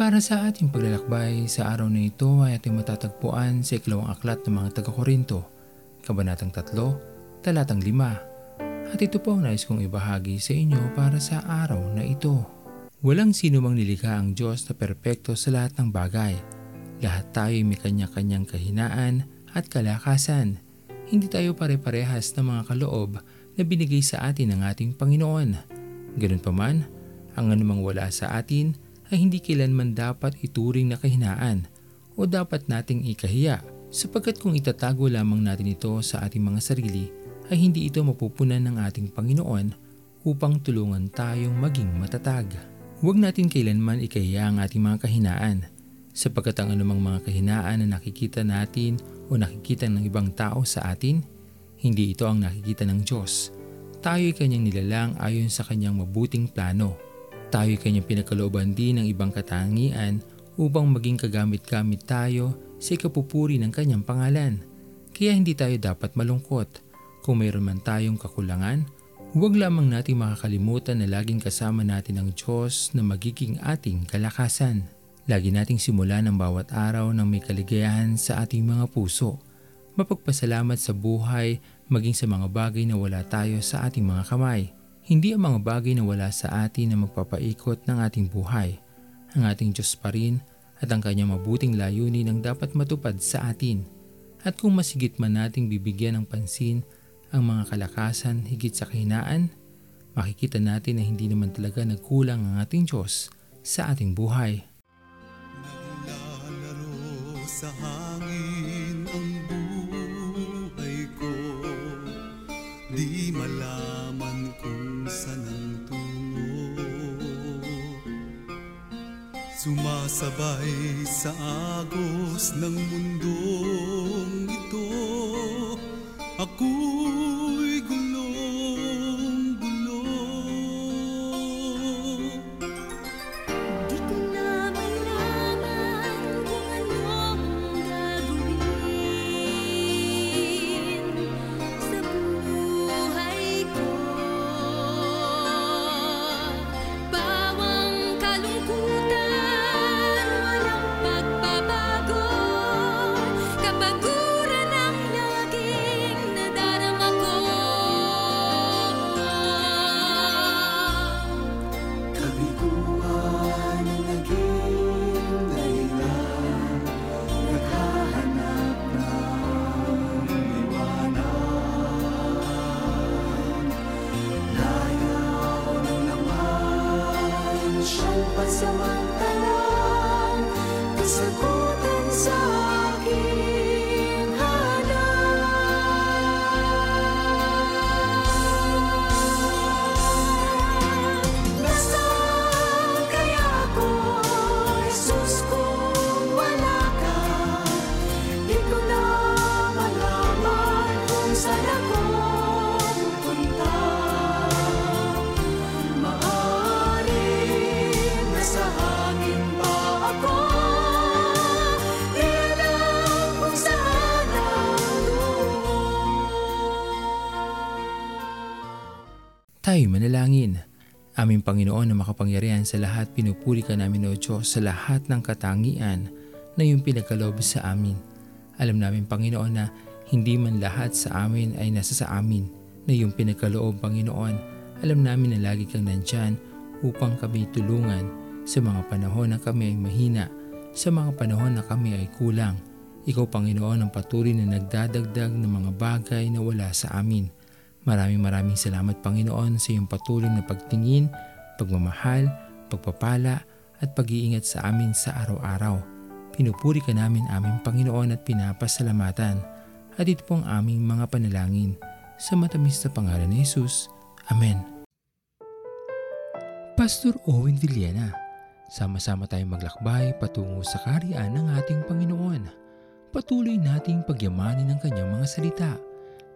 para sa ating paglalakbay sa araw na ito ay ating matatagpuan sa ikalawang aklat ng mga taga-Korinto, Kabanatang 3, Talatang 5. At ito po ang nais kong ibahagi sa inyo para sa araw na ito. Walang sino mang nilikha ang Diyos na perpekto sa lahat ng bagay. Lahat tayo may kanya-kanyang kahinaan at kalakasan. Hindi tayo pare-parehas ng mga kaloob na binigay sa atin ng ating Panginoon. Ganun pa man, ang anumang wala sa atin ay hindi kailanman dapat ituring na kahinaan o dapat nating ikahiya sapagkat kung itatago lamang natin ito sa ating mga sarili ay hindi ito mapupunan ng ating Panginoon upang tulungan tayong maging matatag. Huwag natin kailanman ikahiya ang ating mga kahinaan sapagkat ang anumang mga kahinaan na nakikita natin o nakikita ng ibang tao sa atin, hindi ito ang nakikita ng Diyos. Tayo ay kanyang nilalang ayon sa kanyang mabuting plano tayo kanyang pinagkalooban din ng ibang katangian upang maging kagamit-gamit tayo sa ikapupuri ng kanyang pangalan. Kaya hindi tayo dapat malungkot. Kung mayroon man tayong kakulangan, huwag lamang nating makakalimutan na laging kasama natin ang Diyos na magiging ating kalakasan. Lagi nating simulan ang bawat araw ng may kaligayahan sa ating mga puso. Mapagpasalamat sa buhay maging sa mga bagay na wala tayo sa ating mga kamay hindi ang mga bagay na wala sa atin na magpapaikot ng ating buhay. Ang ating Diyos pa rin at ang kanyang mabuting layunin ang dapat matupad sa atin. At kung masigit man nating bibigyan ng pansin ang mga kalakasan higit sa kahinaan, makikita natin na hindi naman talaga nagkulang ang ating Diyos sa ating buhay. Sa hangin ang buhay ko Di malaman Sumasabay sa agos ng mundong ito. Ako'y Tayo manalangin. Aming Panginoon na makapangyarihan sa lahat, pinupuri ka namin o Diyos sa lahat ng katangian na iyong pinagkaloob sa amin. Alam namin Panginoon na hindi man lahat sa amin ay nasa sa amin na iyong pinagkaloob Panginoon. Alam namin na lagi kang nandyan upang kami tulungan sa mga panahon na kami ay mahina, sa mga panahon na kami ay kulang. Ikaw Panginoon ang patuloy na nagdadagdag ng mga bagay na wala sa amin. Maraming maraming salamat Panginoon sa iyong patuloy na pagtingin, pagmamahal, pagpapala at pag-iingat sa amin sa araw-araw. Pinupuri ka namin aming Panginoon at pinapasalamatan. At ito po ang aming mga panalangin sa matamis na pangalan ni Jesus. Amen. Pastor Owen Villena, sama-sama tayong maglakbay patungo sa kariyan ng ating Panginoon. Patuloy nating pagyamanin ang kanyang mga salita